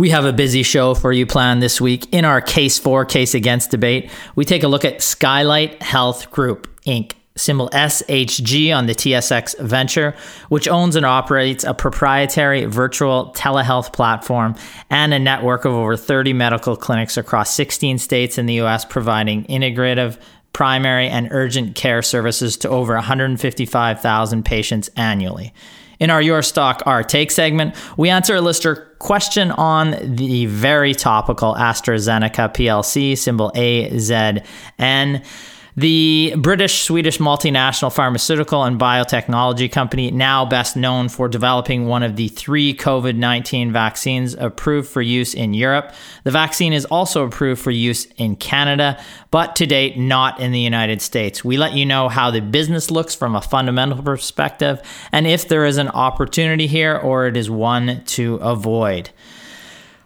We have a busy show for you planned this week. In our case for, case against debate, we take a look at Skylight Health Group, Inc., symbol SHG on the TSX Venture, which owns and operates a proprietary virtual telehealth platform and a network of over 30 medical clinics across 16 states in the US, providing integrative, primary, and urgent care services to over 155,000 patients annually. In our Your Stock Our Take segment, we answer a listener question on the very topical AstraZeneca PLC, symbol AZN. The British Swedish multinational pharmaceutical and biotechnology company, now best known for developing one of the three COVID 19 vaccines approved for use in Europe. The vaccine is also approved for use in Canada, but to date, not in the United States. We let you know how the business looks from a fundamental perspective and if there is an opportunity here or it is one to avoid.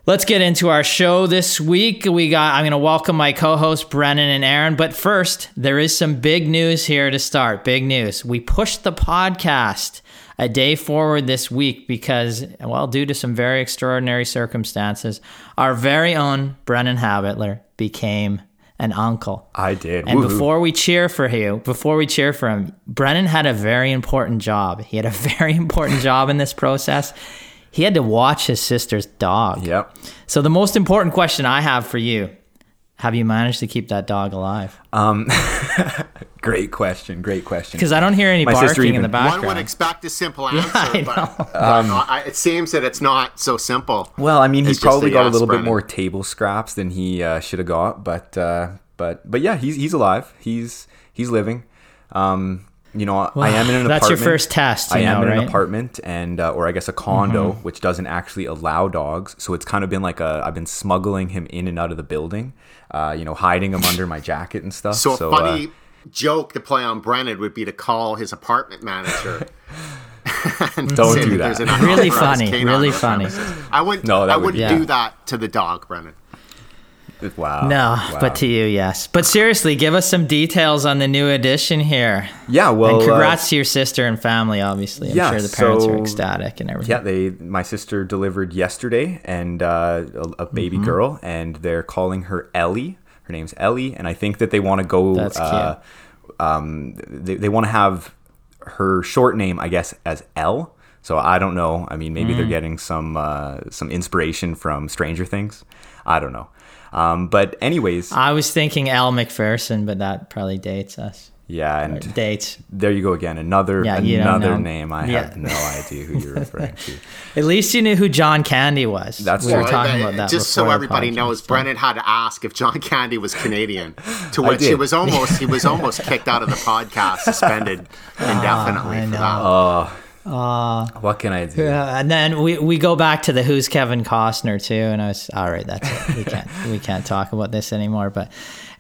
Let's get into our show this week. We got I'm going to welcome my co-hosts Brennan and Aaron, but first, there is some big news here to start. Big news. We pushed the podcast a day forward this week because well, due to some very extraordinary circumstances, our very own Brennan Habitler became an uncle. I did. And Woohoo. before we cheer for you, before we cheer for him, Brennan had a very important job. He had a very important job in this process. He had to watch his sister's dog. Yep. So the most important question I have for you, have you managed to keep that dog alive? Um, great question. Great question. Because I don't hear any My sister barking in the One One would background. expect a simple answer, I but, know. but I, it seems that it's not so simple. Well, I mean, he's It's just probably got a little bit more table scraps than he uh, should have got, but uh, but but yeah, he's he's alive. He's he's living. Um, you know, I am in an apartment. That's your first test, I you am know, in an right? Mm-hmm. apartment, and uh, or I guess a condo, which doesn't actually allow dogs. So it's kind of been like a I've been smuggling him in and out of the building. Uh, you know, hiding him under my jacket and stuff. So a uh, funny joke to play on Brennan would be to call his apartment manager. Don't do there's that. Really funny, really funny. I wouldn't. No, that I would wouldn't be- do that to the dog, Brennan. Wow. No, wow. but to you, yes. But seriously, give us some details on the new edition here. yeah, well, and uh, congrats to your sister and family, obviously. I'm yeah, sure the parents are ecstatic and everything. Yeah, they my sister delivered yesterday and uh, a, a baby Mm-hmm. girl, and they're calling her Ellie. Her name's Ellie, and I think that they want to go. That's uh, um, they they want to have her short name, I guess, as L. So I don't know. I mean, maybe Mm. they're getting some uh, some inspiration from Stranger Things. I don't know. Um, but anyways, I was thinking Elle Macpherson, but that probably dates us. yeah, and Dates. there you go again. Another Yeah, another name. I Yeah. have no idea who you're referring to. At least you knew who John Candy was. That's what we true. were talking about that. Just so everybody podcast. knows, Brennan had to ask if John Candy was Canadian. To which he was almost he was almost kicked out of the podcast, suspended indefinitely Ah, I for know. That. What can I do? Yeah, and then we, we go back to the Who's Kevin Costner too, and I was all right. That's it. We can't we can't talk about this anymore. But,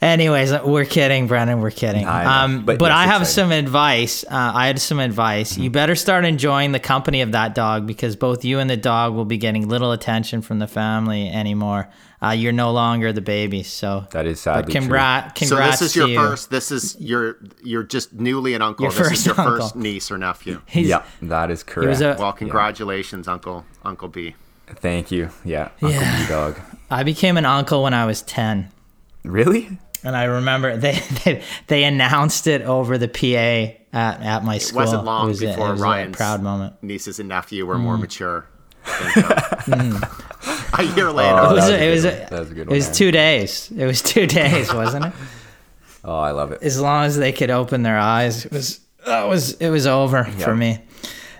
anyways, we're kidding, Brennan. We're kidding. I know, Um, but but yes, I have exciting. some advice. Uh, I had some advice. You better start enjoying the company of that dog because both you and the dog will be getting little attention from the family anymore. Uh, you're no longer the baby. So That is But sadly true. congrats, So congrats this is to your you. first. This is your. You're just newly an uncle. Your this first is your uncle. first niece or nephew. He's- yeah, that is correct. a- Well, congratulations, Uncle Uncle B. Thank you. Yeah, Uncle Yeah. B Dog. I became an uncle when I was ten. Really? And I remember they, they they announced it over the PA at, at my school. wasn't long it was a- before it was a Ryan's- proud moment. Nieces and nephew were Mm. more mature. Than, uh, a year later. Oh, it was, that was a it was, good one. That was a good it one, was two days. It was two days, wasn't it? Oh, I love it. as long as they could open their eyes, it was that was it was over for me.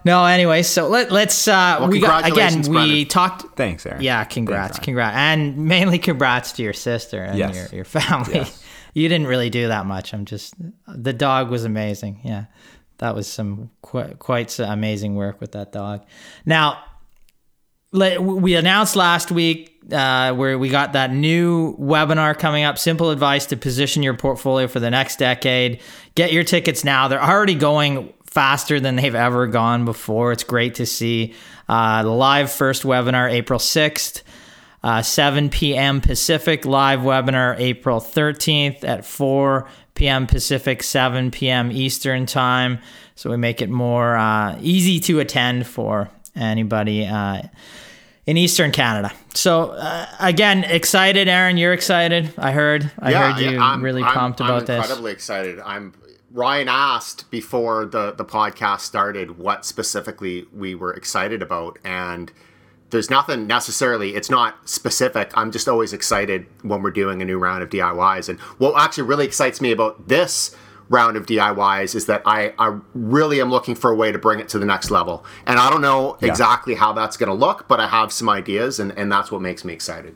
No, anyway, so let let's uh Well, we got again we talked Thanks, Aaron. yeah, congrats, Ryan. congrats. And mainly congrats to your sister and Yes. your, your family. Yes. You didn't really do that much. I'm just the dog was amazing. Yeah. That was some quite, quite some amazing work with that dog. Now, le- we announced last week uh, where we got that new webinar coming up simple advice to position your portfolio for the next decade get your tickets now they're already going faster than they've ever gone before it's great to see uh, the live first webinar april 6th uh, 7 p.m. Pacific live webinar April 13th at 4 p.m. Pacific, 7 p.m. Eastern time. So we make it more uh, easy to attend for anybody uh, in Eastern Canada. So uh, again, excited, Aaron. You're excited. I heard. I heard you I'm- really I'm- pumped I'm about this. Incredibly excited. I'm. Ryan asked before the the podcast started what specifically we were excited about, and there's nothing necessarily. It's not specific. I'm just always excited when we're doing a new round of DIYs. And what actually really excites me about this round of DIYs is that I, I really am looking for a way to bring it to the next level. And I don't know exactly how that's going to look, but I have some ideas, and, and that's what makes me excited.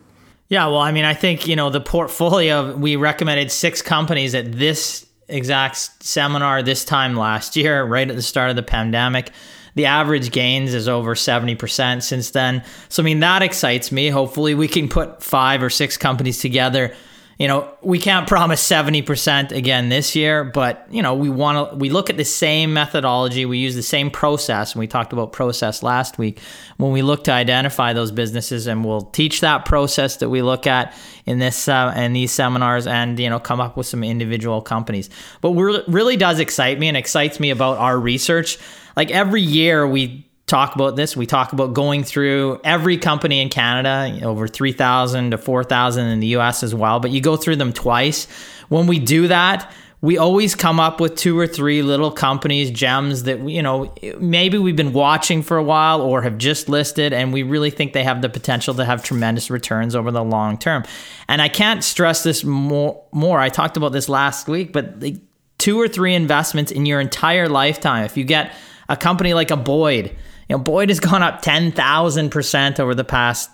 Yeah, well, I mean, I think, you know, the portfolio, we recommended six companies at this exact seminar this time last year, right at the start of the pandemic. The average gains is over 70% since then. So, I mean, that excites me. Hopefully, we can put five or six companies together. You know, we can't promise 70% again this year, but, you know, we want to, we look at the same methodology, we use the same process, and we talked about process last week when we look to identify those businesses, and we'll teach that process that we look at in this uh, in these seminars, and you know, come up with some individual companies. But what really does excite me and excites me about our research, like every year we talk about this. We talk about going through every company in Canada, over 3,000 to 4,000 in the US as well, but you go through them twice. When we do that, we always come up with two or three little companies, gems that, you know, maybe we've been watching for a while or have just listed, and we really think they have the potential to have tremendous returns over the long term. And I can't stress this more. more. I talked about this last week, but the two or three investments in your entire lifetime, if you get a company like a Boyd, you know, Boyd has gone up 10,000% over the past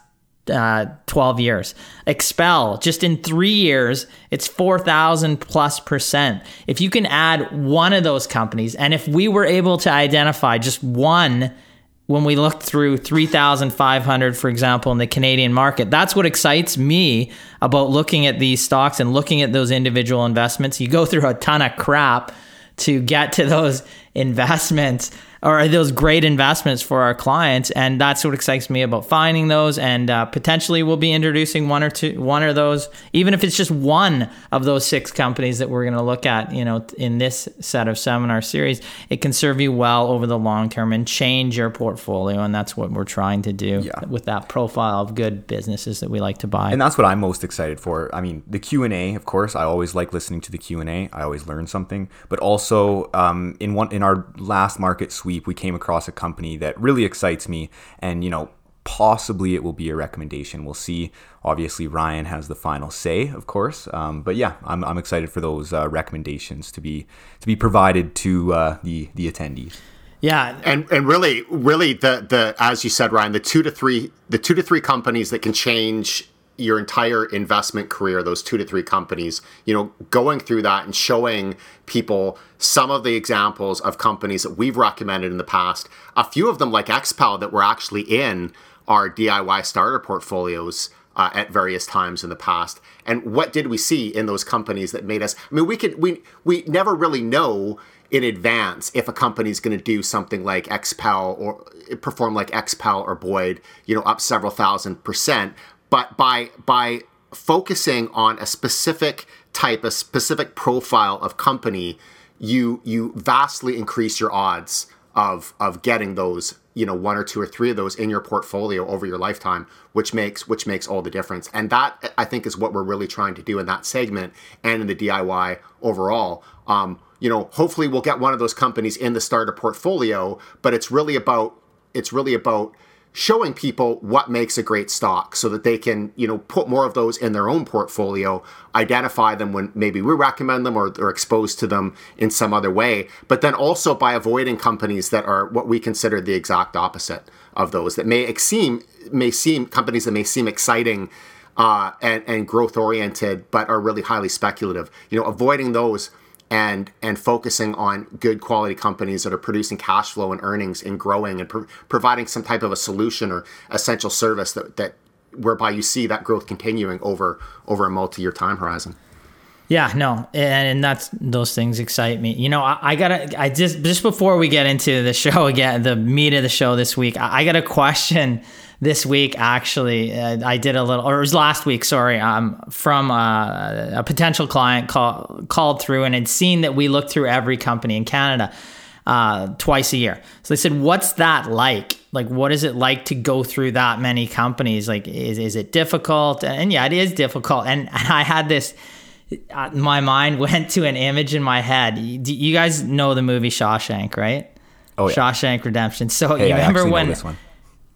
uh, 12 years. XPEL, just in three years, it's 4,000 plus percent. If you can add one of those companies, and if we were able to identify just one when we looked through 3,500, for example, in the Canadian market, that's what excites me about looking at these stocks and looking at those individual investments. You go through a ton of crap to get to those investments or those great investments for our clients and that's what excites me about finding those and uh, potentially we'll be introducing one or two one of those even if it's just one of those six companies that we're going to look at you know in this set of seminar series it can serve you well over the long term and change your portfolio and that's what we're trying to do Yeah. with that profile of good businesses that we like to buy and that's what I'm most excited for. I mean, the Q and A, of course. I always like listening to the Q and A. I always learn something. But also, um, in one in our last market sweep, we came across a company that really excites me, and you know, possibly it will be a recommendation. We'll see. Obviously, Ryan has the final say, of course. Um, but yeah, I'm, I'm excited for those uh, recommendations to be to be provided to uh, the the attendees. yeah and and really really the the as you said ryan the two to three the two to three companies that can change your entire investment career those two to three companies you know going through that and showing people some of the examples of companies that we've recommended in the past a few of them like XPEL that were actually in our diy starter portfolios uh, at various times in the past and what did we see in those companies that made us i mean we could we we never really know in advance if a company's going to do something like XPEL or perform like XPEL or Boyd, you know, up several thousand percent. But by by focusing on a specific type, a specific profile of company, you you vastly increase your odds of of getting those you know one or two or three of those in your portfolio over your lifetime which makes which makes all the difference. And that i think is what we're really trying to do in that segment and in the diy overall. Um, you know hopefully we'll get one of those companies in the starter portfolio but it's really about it's really about showing people what makes a great stock so that they can, you know, put more of those in their own portfolio, identify them when maybe we recommend them or they're exposed to them in some other way, but then also by avoiding companies that are what we consider the exact opposite of those that may seem may seem companies that may seem exciting uh, and, and growth oriented, but are really highly speculative. You know, avoiding those and and focusing on good quality companies that are producing cash flow and earnings and growing and pro- providing some type of a solution or essential service that that whereby you see that growth continuing over over a multi-year time horizon. Yeah, no, and, that's those things excite me. You know, I, I, gotta, I just just before we get into the show again, the meat of the show this week, I, I got a question this week actually uh, i did a little or it was last week sorry um, from uh, a potential client call, called through and had seen that we look through every company in canada uh, twice a year. So they said what's that like? Like what is it like to go through that many companies? Like is, is it difficult? And yeah it is difficult. And, and i had this uh, my mind went to an image in my head. You guys know the movie shawshank right? Oh, yeah. Shawshank Redemption. So Hey, you remember when this one.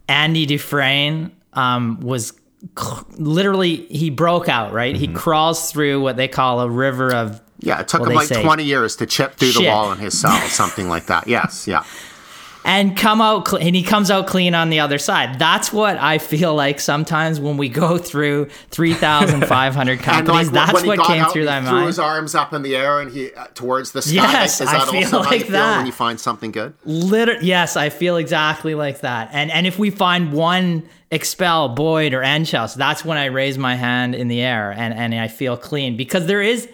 Andy Dufresne um, was c- literally he broke out right. Mm-hmm. He crawls through what they call a river of Yeah, it took Well, him like say- 20 years to chip through the wall in his cell, something like that. Yes, yeah. And come out and he comes out clean on the other side. That's what I feel like sometimes when we go through three thousand five hundred companies. when- that's what came out, through he that threw his arms up in the air and he uh, towards the sky. Yes, Is I feel also how like you feel that. when you find something good? Liter- yes, I feel exactly like that. And and if we find one XPEL Boyd or Enchels, that's when I raise my hand in the air and and I feel clean because there is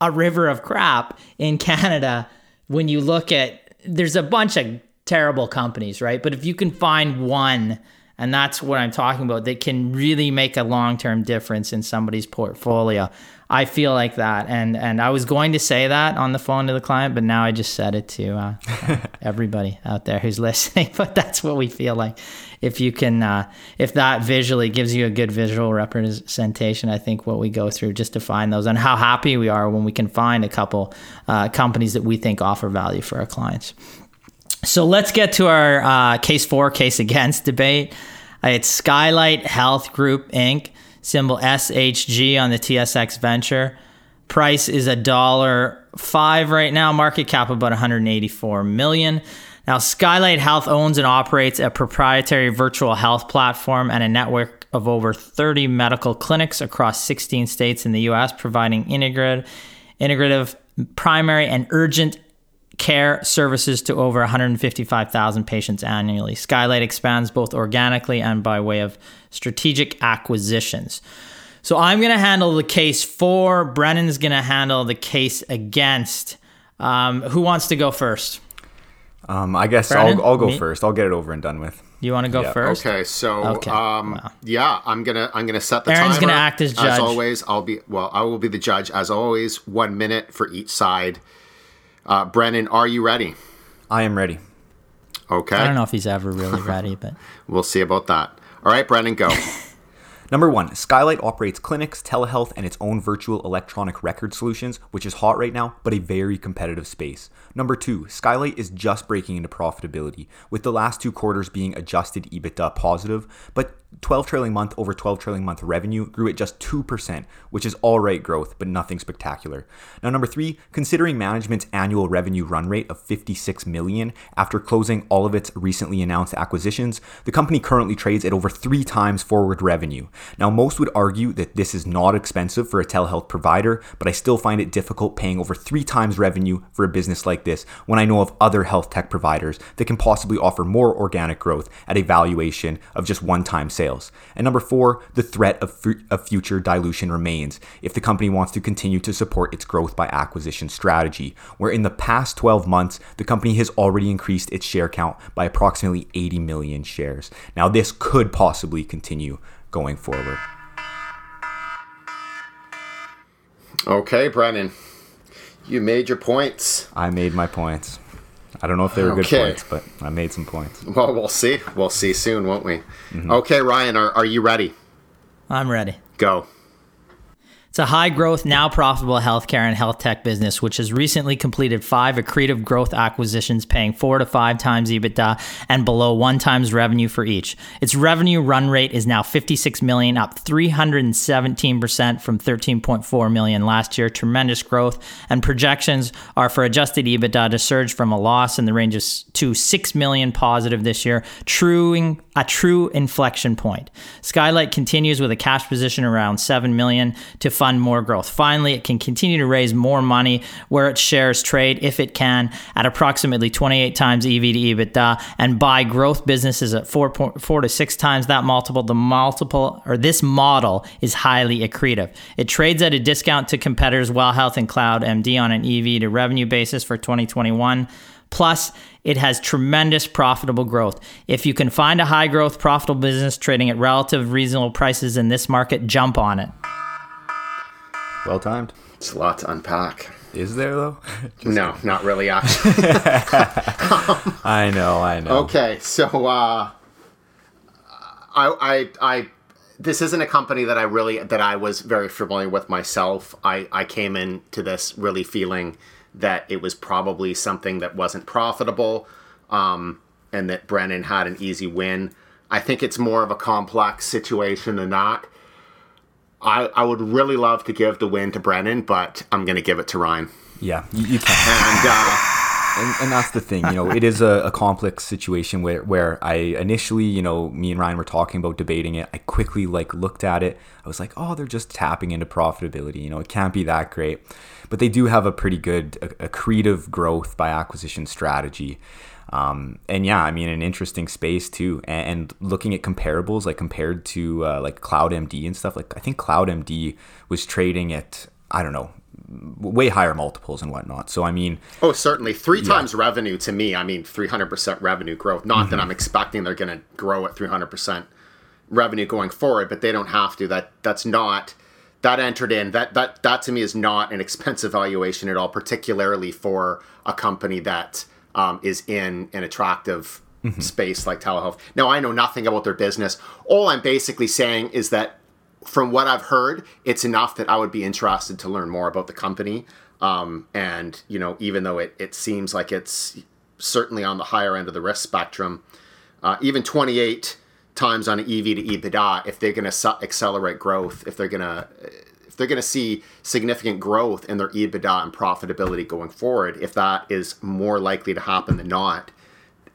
a river of crap in Canada when you look at there's a bunch of terrible companies, right? But if you can find one and that's what I'm talking about that can really make a long-term difference in somebody's portfolio. I feel like that, and and I was going to say that on the phone to the client, but now I just said it to uh, everybody out there who's listening. But that's what we feel like. If you can, uh, if that visually gives you a good visual representation, I think what we go through just to find those, and how happy we are when we can find a couple uh, companies that we think offer value for our clients. So let's get to our uh, case for, case against debate. Uh, it's Skylight Health Group Inc., symbol SHG on the TSX Venture. Price is a dollar five right now. Market cap about 184 million. Now, Skylight Health owns and operates a proprietary virtual health platform and a network of over 30 medical clinics across 16 states in the U.S., providing integrative, integrative primary and urgent care services to over 155,000 patients annually. Skylight expands both organically and by way of strategic acquisitions. So I'm going to handle the case for. Brennan's going to handle the case against. Um, who wants to go first? Um, I guess Brennan? I'll, I'll go Me? first. I'll get it over and done with. You want to go Yeah, first? Okay, so Okay, um, wow. yeah, I'm gonna I'm gonna set the Aaron's timer. gonna act as judge. As always, I'll be well. I will be the judge as always. One minute for each side. Uh, Brennan, are you ready? I am ready. Okay, I don't know if he's ever really ready, but we'll see about that. All right, Brennan, go. Number one, Skylight operates clinics, telehealth, and its own virtual electronic record solutions, which is hot right now, but a very competitive space. Number two, Skylight is just breaking into profitability, with the last two quarters being adjusted EBITDA positive, but 12 trailing month over 12 trailing month revenue grew at just 2%, which is all right growth, but nothing spectacular. Now, number three, considering management's annual revenue run rate of 56 million after closing all of its recently announced acquisitions, the company currently trades at over three times forward revenue. Now, most would argue that this is not expensive for a telehealth provider, but I still find it difficult paying over three times revenue for a business like this when I know of other health tech providers that can possibly offer more organic growth at a valuation of just one time sales. And number four, the threat of, fu- of future dilution remains if the company wants to continue to support its growth by acquisition strategy, where in the past 12 months, the company has already increased its share count by approximately 80 million shares. Now, this could possibly continue going forward. okay, Brennan, you made your points. I made my points. I don't know if they were good Okay. points, but I made some points. Well, we'll see. We'll see soon, won't we? Mm-hmm. Okay, Ryan, are, are you ready? I'm ready. Go. It's a high growth, now profitable healthcare and health tech business, which has recently completed five accretive growth acquisitions, paying four to five times EBITDA and below one times revenue for each. Its revenue run rate is now 56 million, up 317% from 13.4 million last year. Tremendous growth, and projections are for adjusted EBITDA to surge from a loss in the range of to 6 million positive this year, truing a true inflection point. Skylight continues with a cash position around 7 million to fund more growth. Finally, it can continue to raise more money where its shares trade, if it can, at approximately 28 times EV to EBITDA, and buy growth businesses at 4, 4 to 6 times that multiple. The multiple or this model is highly accretive. It trades at a discount to competitors, Well Health and Cloud MD on an EV to revenue basis for 2021. Plus, it has tremendous profitable growth. If you can find a high growth, profitable business trading at relative reasonable prices in this market, jump on it. Well timed. It's a lot to unpack. Is there though? no, not really. Actually, I know, I know. Okay, so uh, I, I, I, this isn't a company that I really that I was very familiar with myself. I, I came into this really feeling that it was probably something that wasn't profitable, um, and that Brennan had an easy win. I think it's more of a complex situation than that. I, I would really love to give the win to Brennan, but I'm going to give it to Ryan. Yeah, you, you can. And uh, and, and that's the thing, you know, it is a, a, complex situation where, where I initially, you know, me and Ryan were talking about debating it. I quickly like looked at it. I was like, oh, they're just tapping into profitability. You know, it can't be that great, but they do have a pretty good accretive growth by acquisition strategy. Um, and yeah, I mean, an interesting space too. And, and looking at comparables, like compared to uh, like Cloud MD and stuff, like I think Cloud MD was trading at I don't know way higher multiples and whatnot. So I mean, oh, certainly three yeah. times revenue to me. I mean, three hundred percent revenue growth. Not mm-hmm. that I'm expecting they're going to grow at three hundred percent revenue going forward, but they don't have to. That that's not that entered in. That that that to me is not an expensive valuation at all, particularly for a company that um, is in an attractive. Mm-hmm. Space like telehealth. Now, I know nothing about their business. All I'm basically saying is that from what I've heard, it's enough that I would be interested to learn more about the company. Um, and you know, even though it it seems like it's certainly on the higher end of the risk spectrum, uh, even 28 times on an EV to EBITDA, if they're going to su- accelerate growth, if they're going to if they're going to see significant growth in their EBITDA and profitability going forward, if that is more likely to happen than not,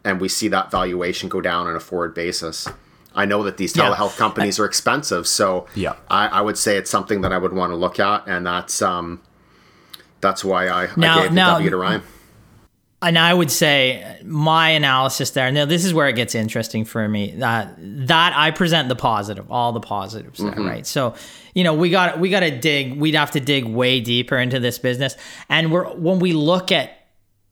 and we see that valuation go down on a forward basis, I know that these telehealth yeah. companies are expensive, so yeah, I, I, would say it's something that I would want to look at, and that's um, that's why I, now, I gave now, the W to Ryan. And I would say my analysis there. Now, this is where it gets interesting for me. That that I present the positive, all the positives there, mm-hmm. right? So, you know, we got we got to dig. We'd have to dig way deeper into this business, and we're when we look at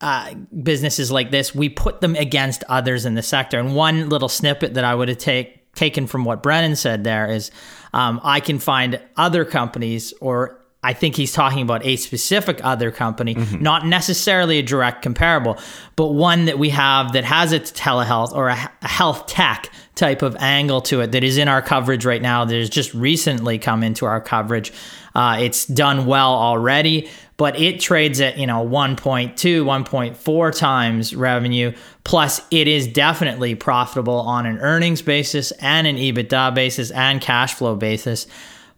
uh, businesses like this, we put them against others in the sector. And one little snippet that I would have take, taken from what Brennan said there is um, I can find other companies, or I think he's talking about a specific other company, mm-hmm. not necessarily a direct comparable, but one that we have that has its telehealth or a, a health tech type of angle to it that is in our coverage right now that has just recently come into our coverage. Uh, it's done well already but it trades at, you know, 1.2, 1.4 times revenue. Plus, it is definitely profitable on an earnings basis and an EBITDA basis and cash flow basis.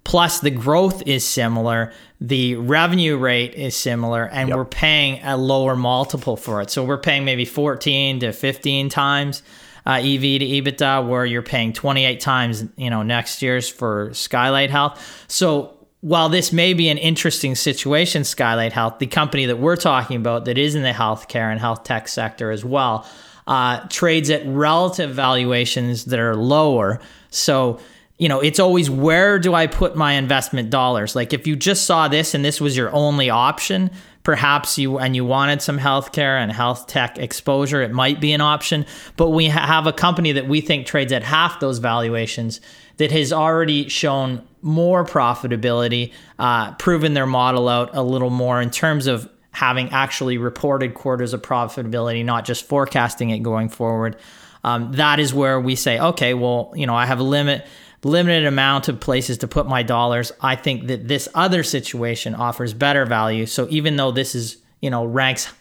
Plus, the growth is similar, the revenue rate is similar, and yep. we're paying a lower multiple for it. So we're paying maybe 14 to 15 times. Uh, EV to EBITDA, where you're paying 28 times, you know, next year's for Skylight Health. So while this may be an interesting situation, Skylight Health, the company that we're talking about that is in the healthcare and health tech sector as well, uh, trades at relative valuations that are lower. So, you know, it's always where do I put my investment dollars? Like if you just saw this and this was your only option, perhaps you and you wanted some healthcare and health tech exposure, it might be an option. But we have a company that we think trades at half those valuations that has already shown more profitability, uh, proven their model out a little more in terms of having actually reported quarters of profitability, not just forecasting it going forward. Um, that is where we say, okay, well, you know, I have a limit limited amount of places to put my dollars. I think that this other situation offers better value. So even though this is, you know, ranks,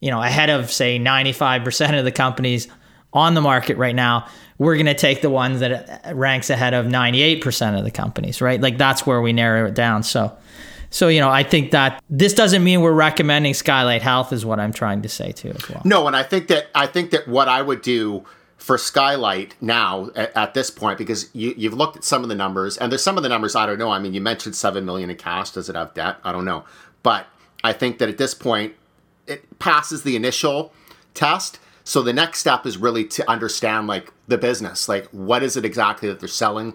you know, ahead of say 95% of the companies on the market right now, we're going to take the ones that uh, ranks ahead of 98% of the companies, right? Like that's where we narrow it down. So so, you know, I think that this doesn't mean we're recommending Skylight Health is what I'm trying to say too as well. No, and I think that I think that what I would do for Skylight now at, at, this point because you, you've looked at some of the numbers and there's some of the numbers I don't know. I mean, you mentioned seven million in cash. Does it have debt? I don't know, but I think that at this point it passes the initial test. So the next step is really to understand like the business, like what is it exactly that they're selling,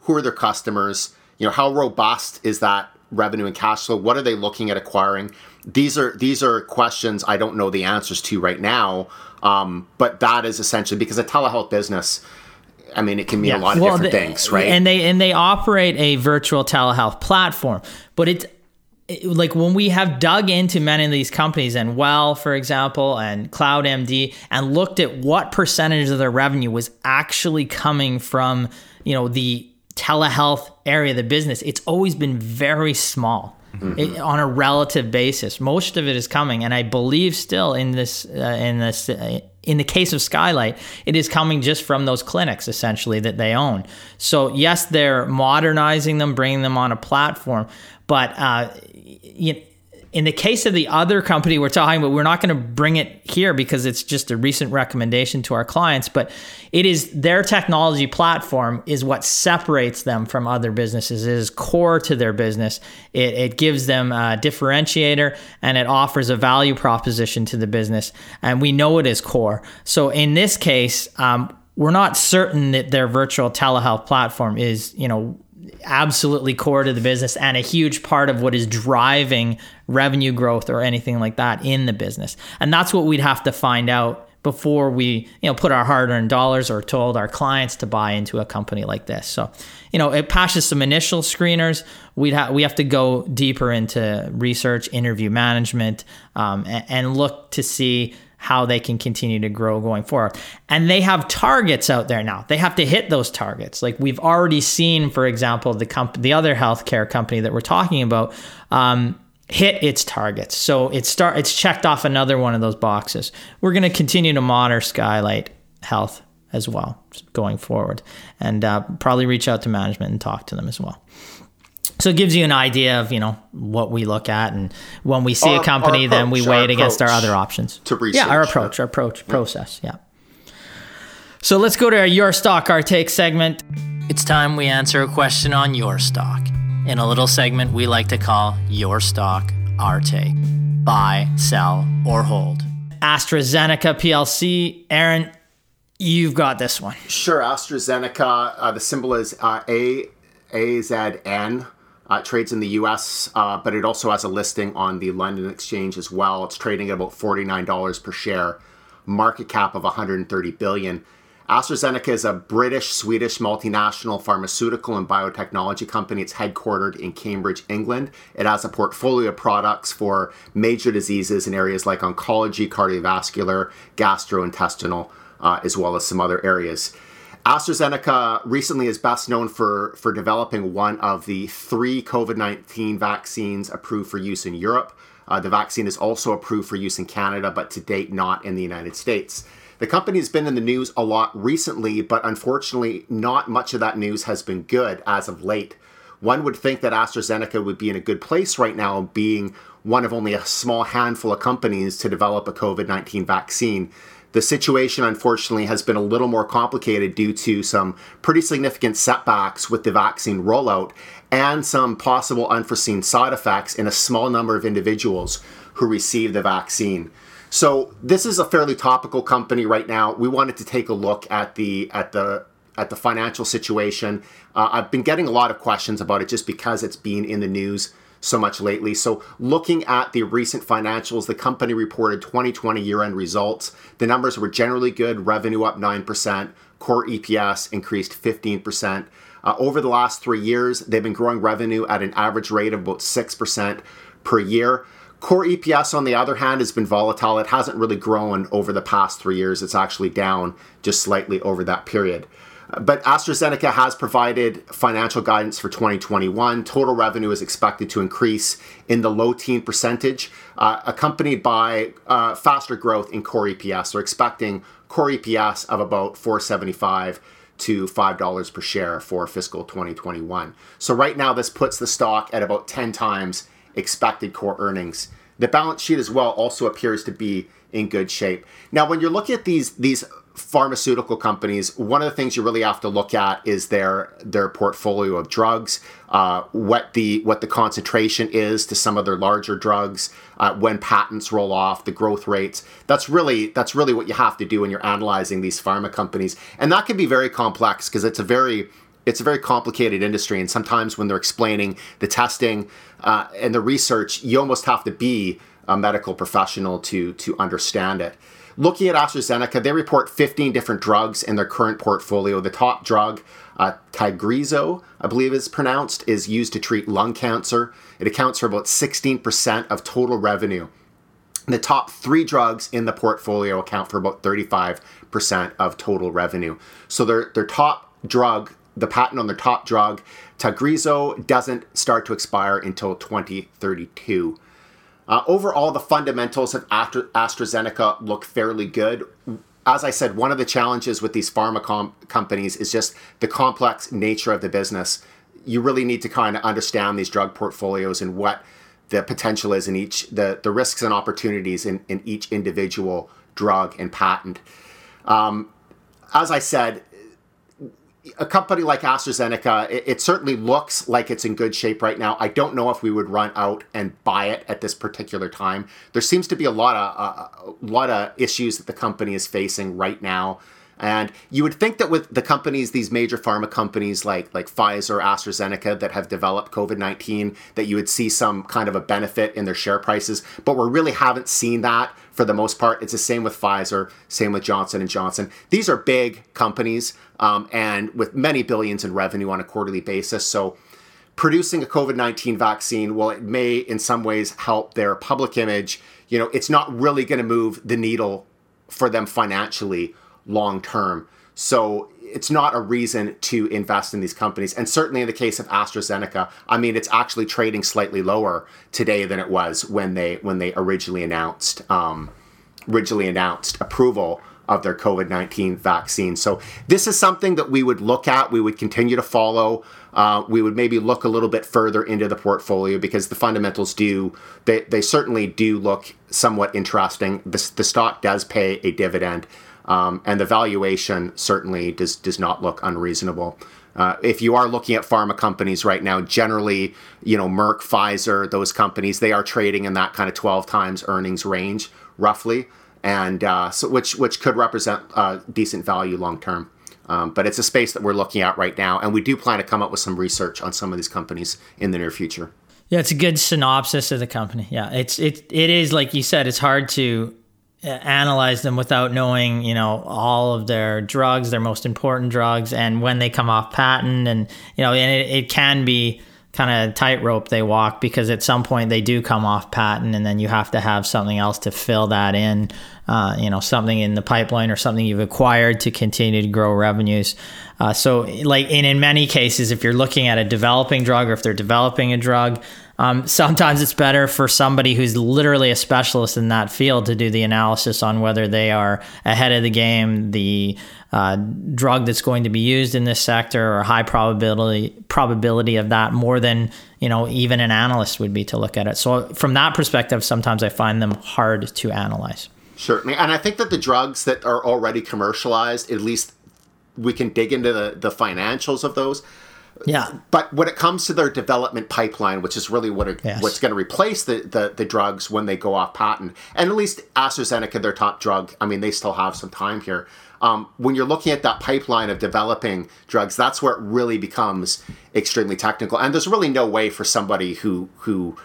who are their customers, you know, how robust is that revenue and cash flow? What are they looking at acquiring? These are these are questions I don't know the answers to right now. Um, but that is essentially because a telehealth business. I mean, it can mean yeah. a lot of well, different things, right? And they and they operate a virtual telehealth platform, but it's like when we have dug into many of these companies and well for example and cloudmd and looked at what percentage of their revenue was actually coming from you know the telehealth area of the business it's always been very small mm-hmm. it, on a relative basis. Most of it is coming, and I believe still in this uh, in this. Uh, in the case of Skylight, it is coming just from those clinics essentially that they own. So yes, they're modernizing them, bringing them on a platform, but uh, you, in the case of the other company we're talking about, we're not going to bring it here because it's just a recent recommendation to our clients, but it is their technology platform is what separates them from other businesses. It is core to their business. It, it gives them a differentiator and it offers a value proposition to the business. And we know it is core. So in this case, um, we're not certain that their virtual telehealth platform is, you know, absolutely core to the business and a huge part of what is driving revenue growth or anything like that in the business. And that's what we'd have to find out before we, you know, put our hard-earned dollars or told our clients to buy into a company like this. So, you know, it passes some initial screeners. We'd have we have to go deeper into research, interview management, um, and, and look to see how they can continue to grow going forward. And they have targets out there now. They have to hit those targets. Like we've already seen, for example, the comp- the other healthcare company that we're talking about um, hit its targets. So it's start it's checked off another one of those boxes. We're going to continue to monitor Skylight Health as well going forward, and uh, probably reach out to management and talk to them as well so it gives you an idea of you know what we look at and when we see our, a company approach, then we weigh it against our other options. to research, yeah our approach our approach process yeah. So let's go to our your stock our take segment. It's time we answer a question on your stock. In a little segment we like to call your stock our take. Buy sell or hold. Astrazeneca plc aaron you've got this one. Sure astrazeneca uh, the symbol is uh, a azn uh, trades in the US, uh, but it also has a listing on the London Exchange as well. It's trading at about $49 per share, market cap of 130 billion. AstraZeneca is a British Swedish multinational pharmaceutical and biotechnology company. It's headquartered in Cambridge, England. It has a portfolio of products for major diseases in areas like oncology, cardiovascular, gastrointestinal, uh, as well as some other areas. AstraZeneca recently is best known for, for developing one of the three COVID 19 vaccines approved for use in Europe. Uh, the vaccine is also approved for use in Canada, but to date not in the United States. The company has been in the news a lot recently, but unfortunately, not much of that news has been good as of late. One would think that AstraZeneca would be in a good place right now, being one of only a small handful of companies to develop a COVID 19 vaccine. The situation, unfortunately, has been a little more complicated due to some pretty significant setbacks with the vaccine rollout and some possible unforeseen side effects in a small number of individuals who received the vaccine. So this is a fairly topical company right now. We wanted to take a look at the at the at the financial situation. Uh, I've been getting a lot of questions about it just because it's been in the news so much lately. So, looking at the recent financials, the company reported 2020 year end results. The numbers were generally good revenue up 9%, core EPS increased 15%. Uh, over the last three years, they've been growing revenue at an average rate of about 6% per year. Core EPS, on the other hand, has been volatile. It hasn't really grown over the past three years. It's actually down just slightly over that period. But AstraZeneca has provided financial guidance for 2021. Total revenue is expected to increase in the low teen percentage, uh, accompanied by uh, faster growth in core EPS. They're expecting core EPS of about 475 to $5 per share for fiscal 2021. So right now this puts the stock at about 10 times expected core earnings. The balance sheet as well also appears to be in good shape. Now when you're looking at these these pharmaceutical companies, one of the things you really have to look at is their their portfolio of drugs, uh, what the what the concentration is to some of their larger drugs, uh, when patents roll off, the growth rates. That's really that's really what you have to do when you're analyzing these pharma companies, and that can be very complex because it's a very it's a very complicated industry, and sometimes when they're explaining the testing uh, and the research, you almost have to be a medical professional to to understand it. Looking at AstraZeneca, they report 15 different drugs in their current portfolio. The top drug, uh, Tagrisso, I believe is pronounced, is used to treat lung cancer. It accounts for about 16% of total revenue. The top three drugs in the portfolio account for about 35% of total revenue. So their, their top drug, the patent on their top drug, Tagrisso, doesn't start to expire until 2032. Uh, overall, the fundamentals of Astra- AstraZeneca look fairly good. As I said, one of the challenges with these pharma com- companies is just the complex nature of the business. You really need to kind of understand these drug portfolios and what the potential is in each, the, the risks and opportunities in, in each individual drug and patent. Um, as I said, a company like AstraZeneca, it, it, certainly looks like it's in good shape right now. I don't know if we would run out and buy it at this particular time. There seems to be a lot of uh, a lot of issues that the company is facing right now. And you would think that with the companies, these major pharma companies like like Pfizer, AstraZeneca, that have developed COVID nineteen, that you would see some kind of a benefit in their share prices. But we really haven't seen that for the most part. It's the same with Pfizer, same with Johnson and Johnson. These are big companies um, and with many billions in revenue on a quarterly basis. So producing a COVID 19 vaccine, well, it may in some ways help their public image. You know, it's not really going to move the needle for them financially long term. So it's not a reason to invest in these companies. And certainly in the case of AstraZeneca, I mean, it's actually trading slightly lower today than it was when they when they originally announced um, originally announced approval of their COVID 19 vaccine. So, this is something that we would look at, we would continue to follow. Uh, we would maybe look a little bit further into the portfolio because the fundamentals do, they, they certainly do look somewhat interesting. The, the stock does pay a dividend. Um, and the valuation certainly does does not look unreasonable. Uh, if you are looking at pharma companies right now, generally, you know, Merck, Pfizer, those companies, they are trading in that kind of 12 times earnings range, roughly, and uh, so which which could represent uh, decent value long term. Um, but it's a space that we're looking at right now, and we do plan to come up with some research on some of these companies in the near future. Yeah, it's a good synopsis of the company. Yeah, it's it it is like you said, it's hard to analyze them without knowing, you know, all of their drugs, their most important drugs, and when they come off patent, and you know, and it, it can be kind of a tightrope they walk because at some point they do come off patent, and then you have to have something else to fill that in, uh, you know, something in the pipeline or something you've acquired to continue to grow revenues. Uh, so, like, and in many cases, if you're looking at a developing drug or if they're developing a drug, um, sometimes it's better for somebody who's literally a specialist in that field to do the analysis on whether they are ahead of the game, the uh, drug that's going to be used in this sector, or high probability probability of that more than you know even an analyst would be to look at it. So from that perspective, sometimes I find them hard to analyze. Certainly, and I think that the drugs that are already commercialized, at least we can dig into the, the financials of those yeah. But when it comes to their development pipeline, which is really what it, yes. what's going to replace the, the, the drugs when they go off patent, and at least AstraZeneca, their top drug, I mean, they still have some time here. Um, when you're looking at that pipeline of developing drugs, that's where it really becomes extremely technical. And there's really no way for somebody who who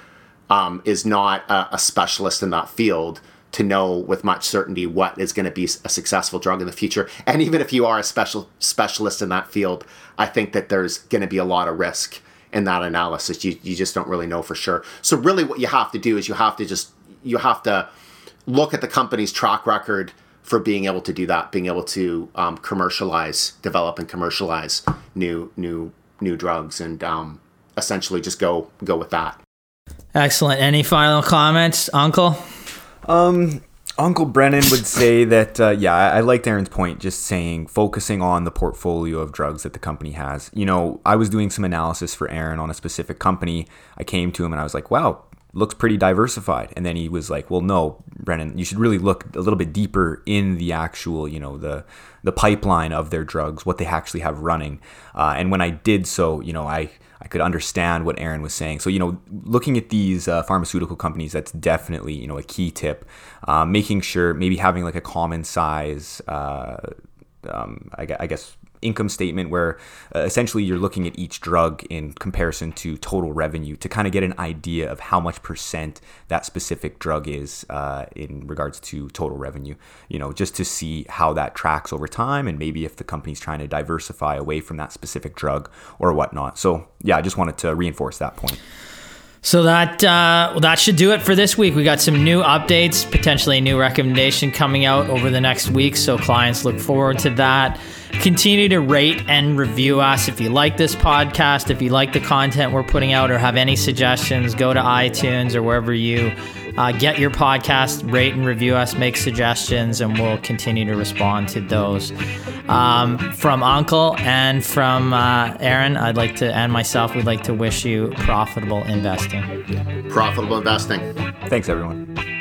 um, is not a, a specialist in that field to know with much certainty what is going to be a successful drug in the future. And even if you are a special specialist in that field, I think that there's going to be a lot of risk in that analysis. You you just don't really know for sure. So really, what you have to do is you have to just you have to look at the company's track record for being able to do that, being able to um, commercialize, develop, and commercialize new new new drugs, and um, essentially just go go with that. Excellent. Any final comments, Uncle? Um, Uncle Brennan would say that, uh, yeah, I, I liked Aaron's point, just saying focusing on the portfolio of drugs that the company has. You know, I was doing some analysis for Aaron on a specific company. I came to him and I was like, wow, looks pretty diversified. And then he was like, well, no, Brennan, you should really look a little bit deeper in the actual, you know, the the pipeline of their drugs, what they actually have running. Uh, and when I did so, you know, I I could understand what Aaron was saying. So, you know, looking at these uh, pharmaceutical companies, that's definitely, you know, a key tip. Uh, making sure maybe having like a common size, uh, um, I guess, income statement where uh, essentially you're looking at each drug in comparison to total revenue to kind of get an idea of how much percent that specific drug is uh, in regards to total revenue. You know, just to see how that tracks over time and maybe if the company's trying to diversify away from that specific drug or whatnot. So, yeah, I just wanted to reinforce that point. So that uh, well, that should do it for this week. We got some new updates, potentially a new recommendation coming out over the next week. So clients look forward to that. Continue to rate and review us if you like this podcast, if you like the content we're putting out, or have any suggestions. Go to iTunes or wherever you uh, get your podcast, rate and review us, make suggestions, and we'll continue to respond to those. Um, from Uncle and from uh, Aaron, I'd like to, and myself, we'd like to wish you profitable investing. Profitable investing. Thanks, everyone.